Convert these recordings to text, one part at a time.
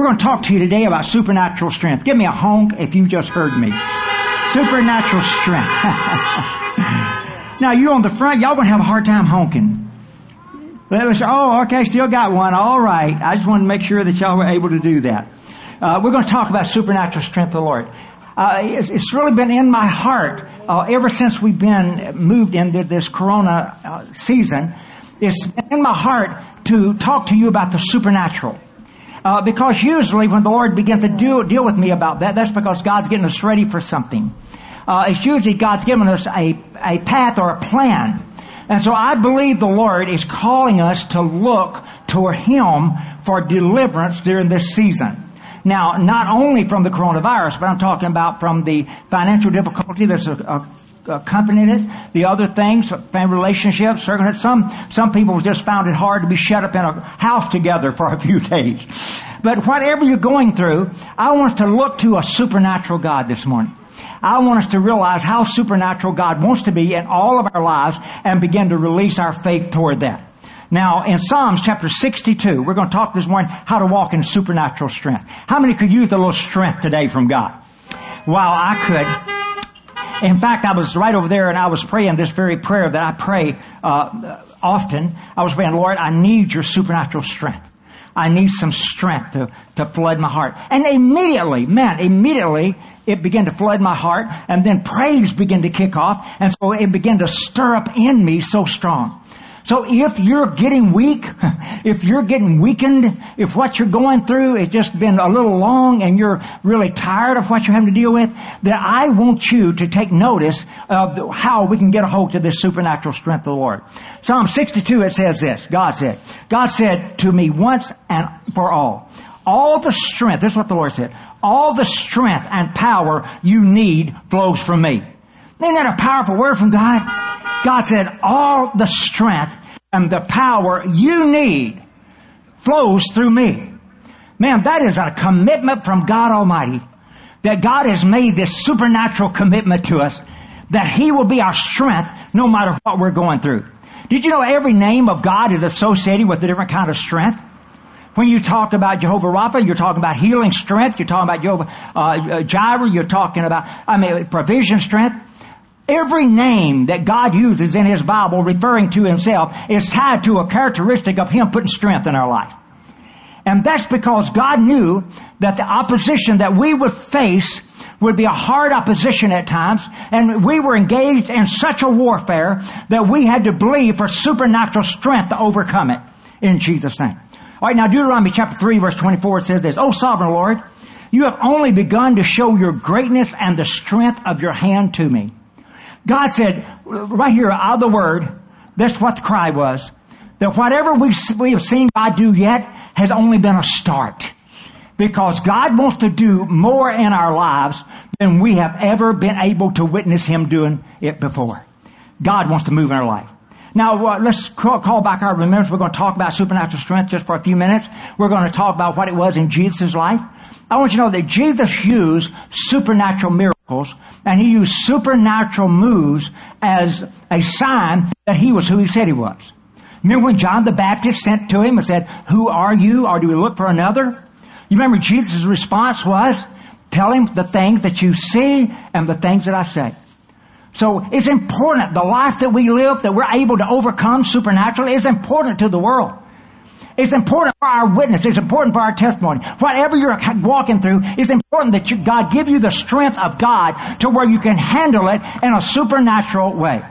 We're going to talk to you today about supernatural strength. Give me a honk if you just heard me. Supernatural strength. now you on the front, y'all going to have a hard time honking. Say, oh, okay, still got one. All right. I just wanted to make sure that y'all were able to do that. Uh, we're going to talk about supernatural strength of the Lord. Uh, it's, it's, really been in my heart uh, ever since we've been moved into this Corona uh, season. It's in my heart to talk to you about the supernatural. Uh, because usually when the Lord begins to do, deal with me about that, that's because God's getting us ready for something. Uh, it's usually God's given us a, a path or a plan. And so I believe the Lord is calling us to look toward Him for deliverance during this season. Now, not only from the coronavirus, but I'm talking about from the financial difficulty that's Uh, accompanied it, the other things, family relationships, some, some people just found it hard to be shut up in a house together for a few days. But whatever you're going through, I want us to look to a supernatural God this morning. I want us to realize how supernatural God wants to be in all of our lives and begin to release our faith toward that. Now, in Psalms chapter 62, we're going to talk this morning how to walk in supernatural strength. How many could use a little strength today from God? Wow, I could. In fact, I was right over there and I was praying this very prayer that I pray uh, often. I was praying, Lord, I need your supernatural strength. I need some strength to, to flood my heart. And immediately, man, immediately it began to flood my heart and then praise began to kick off and so it began to stir up in me so strong. So if you're getting weak, if you're getting weakened, if what you're going through has just been a little long and you're really tired of what you're having to deal with, then I want you to take notice of how we can get a hold of this supernatural strength of the Lord. Psalm 62, it says this. God said, God said to me once and for all, all the strength, this is what the Lord said, all the strength and power you need flows from me. Isn't that a powerful word from God? God said, all the strength and the power you need flows through me. Man, that is a commitment from God Almighty. That God has made this supernatural commitment to us that He will be our strength no matter what we're going through. Did you know every name of God is associated with a different kind of strength? When you talk about Jehovah Rapha, you're talking about healing strength. You're talking about Jehovah uh, Jireh. You're talking about, I mean, provision strength. Every name that God uses in His Bible referring to Himself is tied to a characteristic of Him putting strength in our life. And that's because God knew that the opposition that we would face would be a hard opposition at times, and we were engaged in such a warfare that we had to believe for supernatural strength to overcome it. In Jesus' name. Alright, now Deuteronomy chapter 3 verse 24 says this, O sovereign Lord, you have only begun to show your greatness and the strength of your hand to me. God said, right here, out of the word, that's what the cry was. That whatever we've, we have seen God do yet has only been a start. Because God wants to do more in our lives than we have ever been able to witness Him doing it before. God wants to move in our life. Now, uh, let's call, call, back our remembrance. We're going to talk about supernatural strength just for a few minutes. We're going to talk about what it was in Jesus' life. I want you to know that Jesus used supernatural miracles and he used supernatural moves as a sign that he was who he said he was. Remember when John the Baptist sent to him and said, who are you or do we look for another? You remember Jesus' response was, tell him the things that you see and the things that I say. So it's important, the life that we live, that we're able to overcome supernaturally is important to the world. It's important for our witness. It's important for our testimony. Whatever you're walking through, it's important that you, God give you the strength of God to where you can handle it in a supernatural way.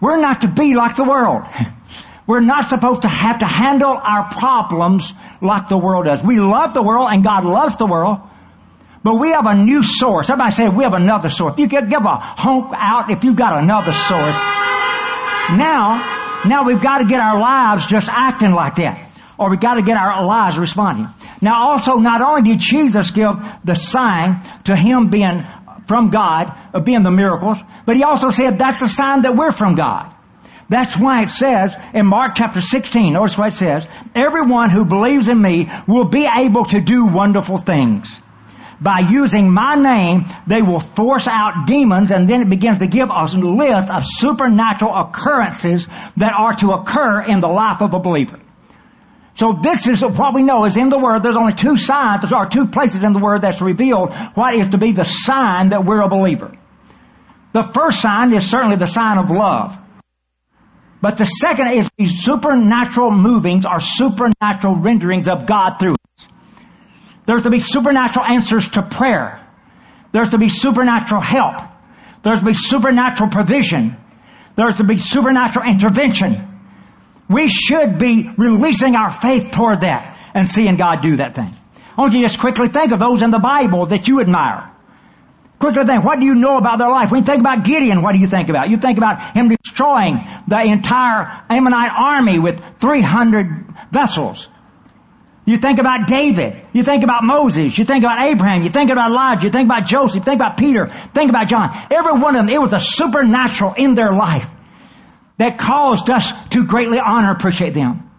We're not to be like the world. We're not supposed to have to handle our problems like the world does. We love the world and God loves the world, but we have a new source. Everybody say we have another source. If you could give a honk out if you've got another source. Now, now we've got to get our lives just acting like that. Or we've got to get our lives responding. Now also, not only did Jesus give the sign to Him being from God, of being the miracles, but He also said that's the sign that we're from God. That's why it says in Mark chapter 16, notice what it says, everyone who believes in me will be able to do wonderful things by using my name, they will force out demons and then it begins to give us a list of supernatural occurrences that are to occur in the life of a believer. So this is what we know is in the Word. There's only two signs, there are two places in the Word that's revealed what is to be the sign that we're a believer. The first sign is certainly the sign of love. But the second is these supernatural movings or supernatural renderings of God through. There's to be supernatural answers to prayer. There's to be supernatural help. There's to be supernatural provision. There's to be supernatural intervention. We should be releasing our faith toward that and seeing God do that thing. I want you to just quickly think of those in the Bible that you admire. Quickly think, what do you know about their life? When you think about Gideon, what do you think about? You think about him destroying the entire Ammonite army with 300 vessels. You think about David. You think about Moses. You think about Abraham. You think about Elijah. You think about Joseph. Think about Peter. Think about John. Every one of them, it was a supernatural in their life that caused us to greatly honor and appreciate them.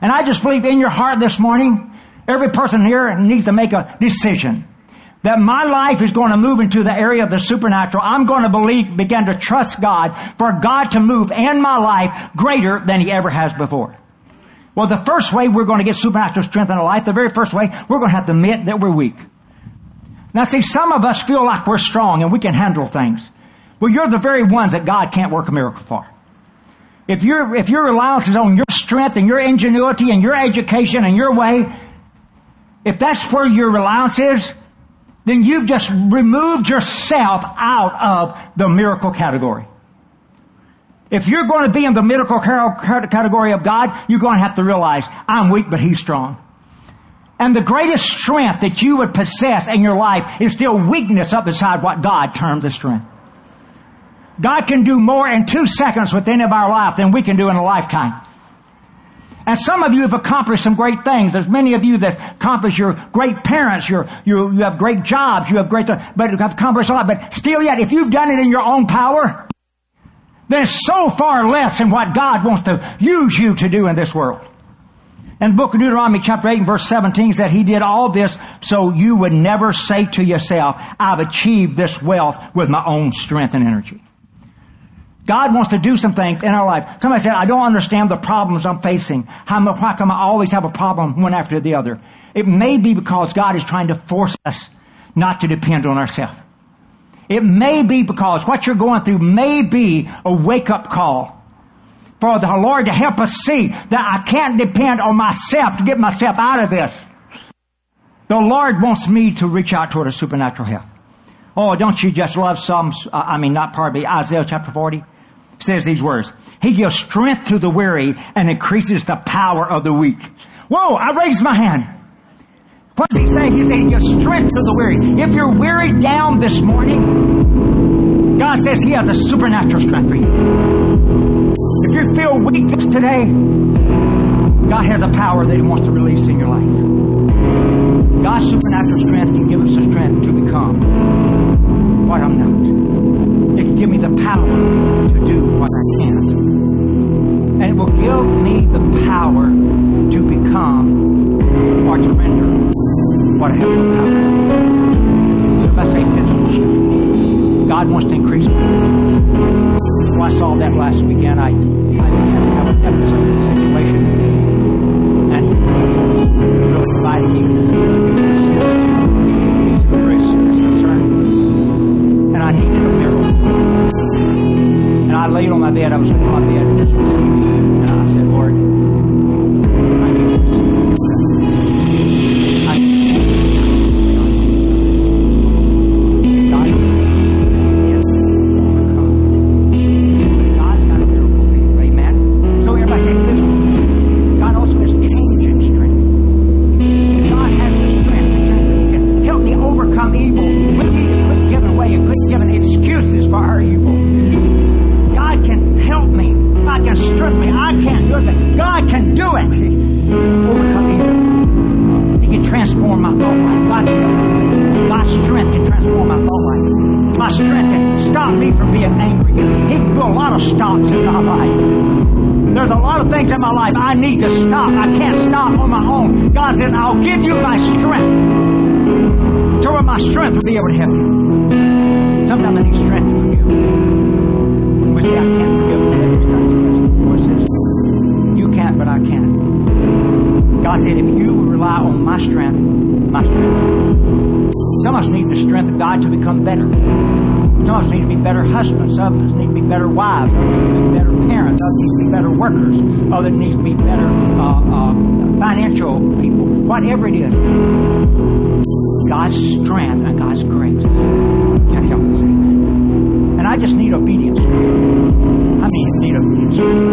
And I just believe in your heart this morning, every person here needs to make a decision that my life is going to move into the area of the supernatural. I'm going to believe, begin to trust God for God to move in my life greater than He ever has before. Well, the first way we're going to get supernatural strength in our life, the very first way, we're going to have to admit that we're weak. Now see, some of us feel like we're strong and we can handle things. Well, you're the very ones that God can't work a miracle for. If your if your reliance is on your strength and your ingenuity and your education and your way, if that's where your reliance is, then you've just removed yourself out of the miracle category. If you're going to be in the miracle category of God, you're going to have to realize, I'm weak, but He's strong. And the greatest strength that you would possess in your life is still weakness up beside what God terms as strength. God can do more in two seconds with any of our life than we can do in a lifetime. And some of you have accomplished some great things. There's many of you that accomplished your great parents, your, you, you have great jobs, you have great, but have accomplished a lot. But still yet, if you've done it in your own power, then it's so far less than what God wants to use you to do in this world. And the book of Deuteronomy chapter 8 and verse 17 said he did all this so you would never say to yourself, I've achieved this wealth with my own strength and energy. God wants to do some things in our life. Somebody said, I don't understand the problems I'm facing. How, why come I always have a problem one after the other? It may be because God is trying to force us not to depend on ourselves. It may be because what you're going through may be a wake up call for the Lord to help us see that I can't depend on myself to get myself out of this. The Lord wants me to reach out toward a supernatural help. Oh, don't you just love Psalms, uh, I mean, not pardon me, Isaiah chapter 40? says these words. He gives strength to the weary and increases the power of the weak. Whoa, I raised my hand. What does he say? He says he gives strength to the weary. If you're weary down this morning, God says he has a supernatural strength for you. If you feel weak today, God has a power that he wants to release in your life. God's supernatural strength can give us the strength to become what I'm not. It can give me the power to do what I can't. And it will give me the power what I have no power. If I say physical God wants to increase me. Well, I saw that last weekend. I, I you my strength. To where my strength will be able to help you. Sometimes I need strength to forgive. But see, I can't forgive. The Lord says, you can't, but I can. God said, if you will rely on my strength, my strength. Some of us need the strength of God to become better. Some need to be better husbands. Us need to be better wives. Some need to be better parents. Others need to be better workers. Others need to be better uh, uh, financial people. Whatever it is, God's strength and God's grace can help us. Amen. And I just need obedience. I mean, need obedience.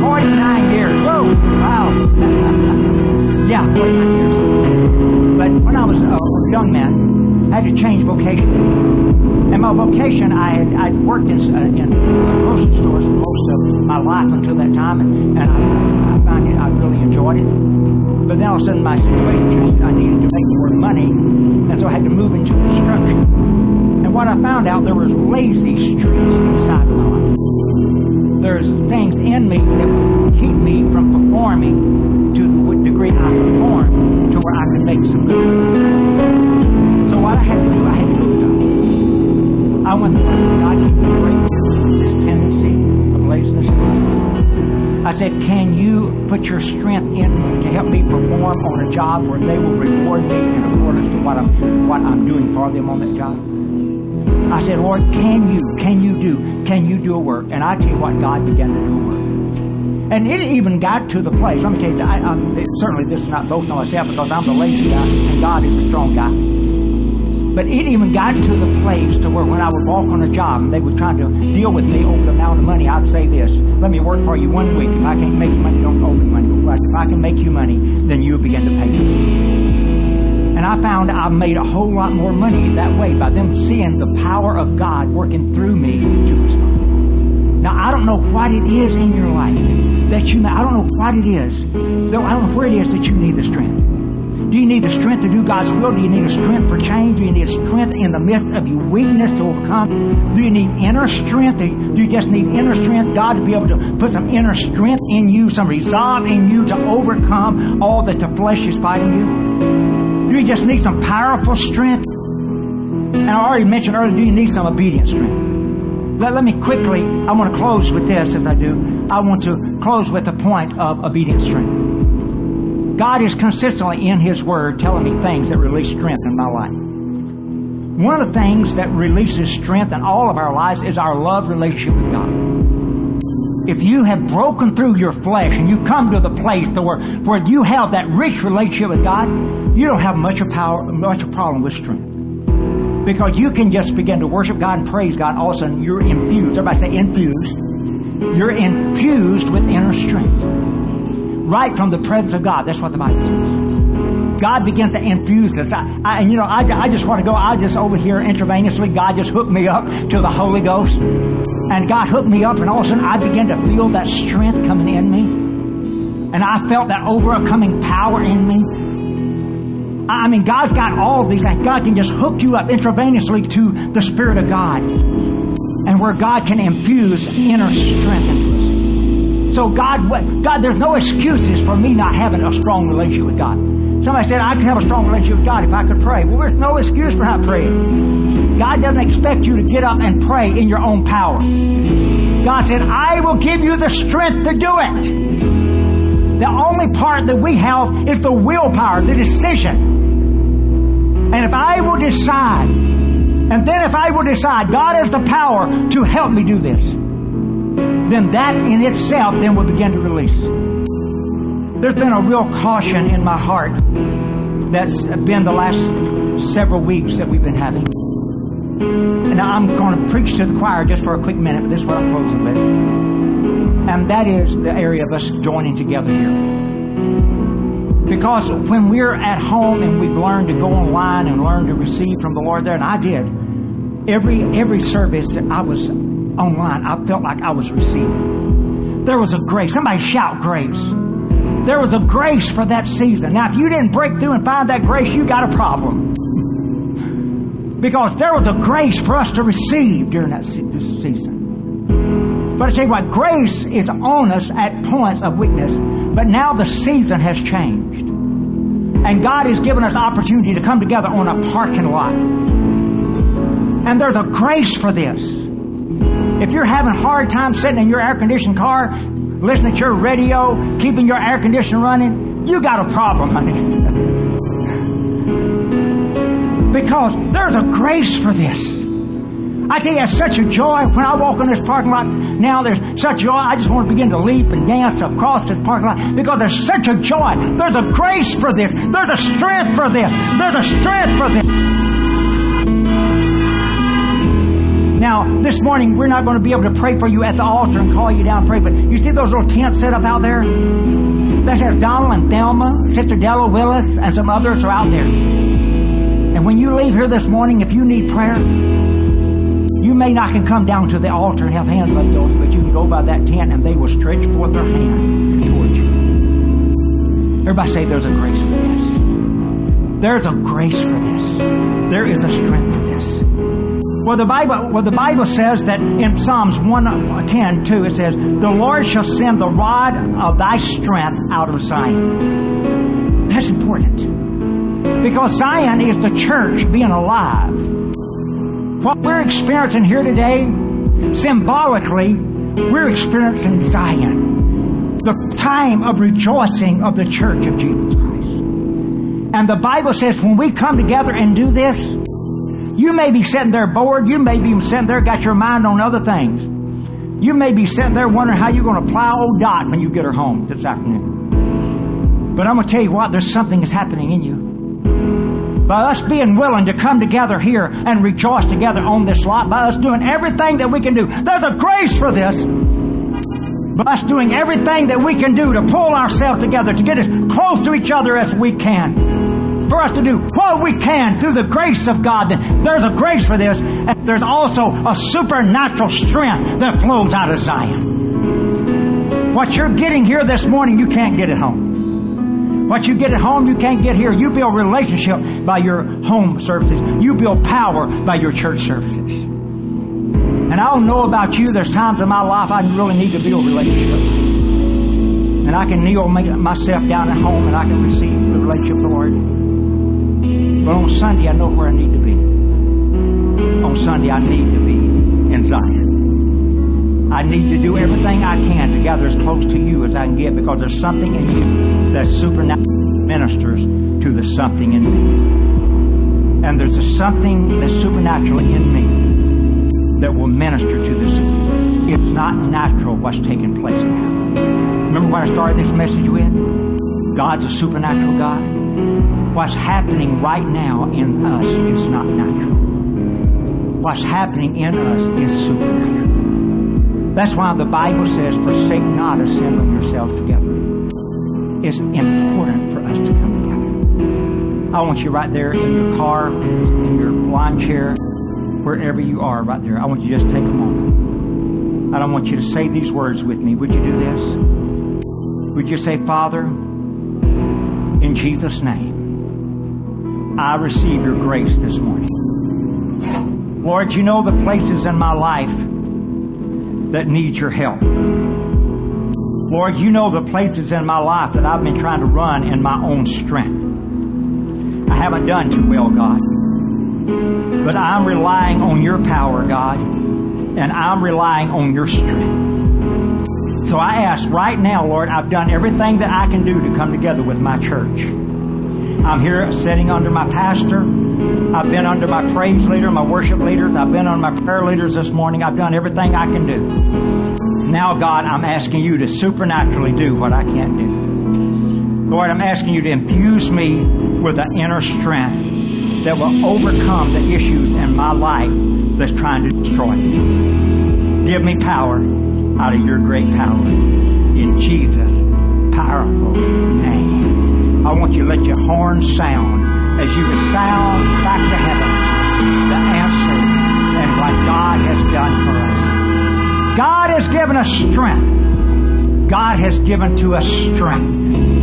49, 49 years. Whoa! Wow. yeah, 49 years. But when I was a young man, I had to change vocation. And my vocation, I had I'd worked in, uh, in grocery stores for most of my life until that time, and, and I, I found it, I really enjoyed it. But then all of a sudden my situation changed. I needed to make more money, and so I had to move into construction. And what I found out, there was lazy streets inside my life. There's things in me that keep me from performing to the degree I perform to where I can make some good. So what I had to do, I had to go to God. I went to God, can you break this, tendency of laziness? I said, can you put your strength in me to help me perform on a job where they will reward me in accordance to what I'm, what I'm doing for them on that job? I said, Lord, can you, can you do, can you do a work? And I tell you what, God began to do a work. And it even got to the place, let me tell you, I, I'm, certainly this is not boasting on myself because I'm the lazy guy and God is the strong guy. But it even got to the place to where when I would walk on a job and they were trying to deal with me over the amount of money, I'd say this, let me work for you one week. If I can't make you money, don't owe me money. But if I can make you money, then you begin to pay me. And I found I made a whole lot more money that way by them seeing the power of God working through me to respond. Now I don't know what it is in your life that you, I don't know what it is. Though I don't know where it is that you need the strength. Do you need the strength to do God's will? Do you need a strength for change? Do you need strength in the midst of your weakness to overcome? Do you need inner strength? Do you just need inner strength? God to be able to put some inner strength in you, some resolve in you to overcome all that the flesh is fighting you? Do you just need some powerful strength? And I already mentioned earlier, do you need some obedient strength? Let, let me quickly, I want to close with this if I do. I want to close with a point of obedient strength. God is consistently in His Word telling me things that release strength in my life. One of the things that releases strength in all of our lives is our love relationship with God. If you have broken through your flesh and you come to the place to where, where you have that rich relationship with God, you don't have much of power, much of problem with strength. Because you can just begin to worship God and praise God, all of a sudden you're infused. Everybody say infused. You're infused with inner strength right from the presence of God. That's what the Bible says. God begins to infuse us. I, I, and you know, I, I just want to go, I just over here intravenously, God just hooked me up to the Holy Ghost. And God hooked me up and all of a sudden I began to feel that strength coming in me. And I felt that overcoming power in me. I mean, God's got all these things. God can just hook you up intravenously to the Spirit of God. And where God can infuse inner strength into us. So God, God, there's no excuses for me not having a strong relationship with God. Somebody said I could have a strong relationship with God if I could pray. Well, there's no excuse for not praying. God doesn't expect you to get up and pray in your own power. God said, I will give you the strength to do it. The only part that we have is the willpower, the decision. And if I will decide, and then if I will decide God has the power to help me do this, then that in itself then will begin to release. There's been a real caution in my heart that's been the last several weeks that we've been having. And I'm going to preach to the choir just for a quick minute, but this is what I'm closing with. And that is the area of us joining together here. Because when we're at home and we've learned to go online and learn to receive from the Lord there, and I did, every every service that I was online, I felt like I was receiving. There was a grace. Somebody shout grace. There was a grace for that season. Now, if you didn't break through and find that grace, you got a problem. because there was a grace for us to receive during that se- this season. But I tell you what, grace is on us at points of weakness. But now the season has changed. And God has given us opportunity to come together on a parking lot. And there's a grace for this. If you're having a hard time sitting in your air conditioned car, listening to your radio, keeping your air conditioner running, you got a problem, honey. because there's a grace for this. I tell you, it's such a joy when I walk in this parking lot. Now there's such joy. I just want to begin to leap and dance across this parking lot because there's such a joy. There's a grace for this. There's a strength for this. There's a strength for this. Now, this morning, we're not going to be able to pray for you at the altar and call you down and pray, but you see those little tents set up out there? That has Donald and Thelma, Sister Della Willis, and some others are out there. And when you leave here this morning, if you need prayer, you may not can come down to the altar and have hands laid on you, but you can go by that tent and they will stretch forth their hand towards you. Everybody say there's a grace for this. There's a grace for this. There is a strength for this. Well, the Bible, well, the Bible says that in Psalms 110, uh, 2, it says, The Lord shall send the rod of thy strength out of Zion. That's important. Because Zion is the church being alive. What we're experiencing here today, symbolically, we're experiencing Zion. The time of rejoicing of the church of Jesus Christ. And the Bible says when we come together and do this, you may be sitting there bored. You may be sitting there got your mind on other things. You may be sitting there wondering how you're going to plow old Dot when you get her home this afternoon. But I'm going to tell you what, there's something that's happening in you. By us being willing to come together here and rejoice together on this lot, by us doing everything that we can do, there's a grace for this. By us doing everything that we can do to pull ourselves together, to get as close to each other as we can for us to do what we can through the grace of God. There's a grace for this. And there's also a supernatural strength that flows out of Zion. What you're getting here this morning, you can't get at home. What you get at home, you can't get here. You build relationship by your home services. You build power by your church services. And I don't know about you, there's times in my life I really need to build relationships. And I can kneel myself down at home and I can receive the relationship of the Lord. But on Sunday, I know where I need to be. On Sunday, I need to be in Zion. I need to do everything I can to gather as close to you as I can get because there's something in you that supernaturally ministers to the something in me. And there's a something that's supernatural in me that will minister to this. It's not natural what's taking place now. Remember what I started this message with? God's a supernatural God what's happening right now in us is not natural. What's happening in us is supernatural. That's why the Bible says, forsake not assembling yourselves together. It's important for us to come together. I want you right there in your car, in your lawn chair, wherever you are right there. I want you to just take a moment. I don't want you to say these words with me. Would you do this? Would you say, Father, in Jesus' name, I receive your grace this morning. Lord, you know the places in my life that need your help. Lord, you know the places in my life that I've been trying to run in my own strength. I haven't done too well, God. But I'm relying on your power, God, and I'm relying on your strength. So I ask right now, Lord, I've done everything that I can do to come together with my church. I'm here sitting under my pastor. I've been under my praise leader, my worship leaders. I've been on my prayer leaders this morning. I've done everything I can do. Now, God, I'm asking you to supernaturally do what I can't do. Lord, I'm asking you to infuse me with an inner strength that will overcome the issues in my life that's trying to destroy me. Give me power out of your great power. In Jesus' powerful name. I want you to let your horn sound as you sound back to heaven the answer and what God has done for us. God has given us strength. God has given to us strength.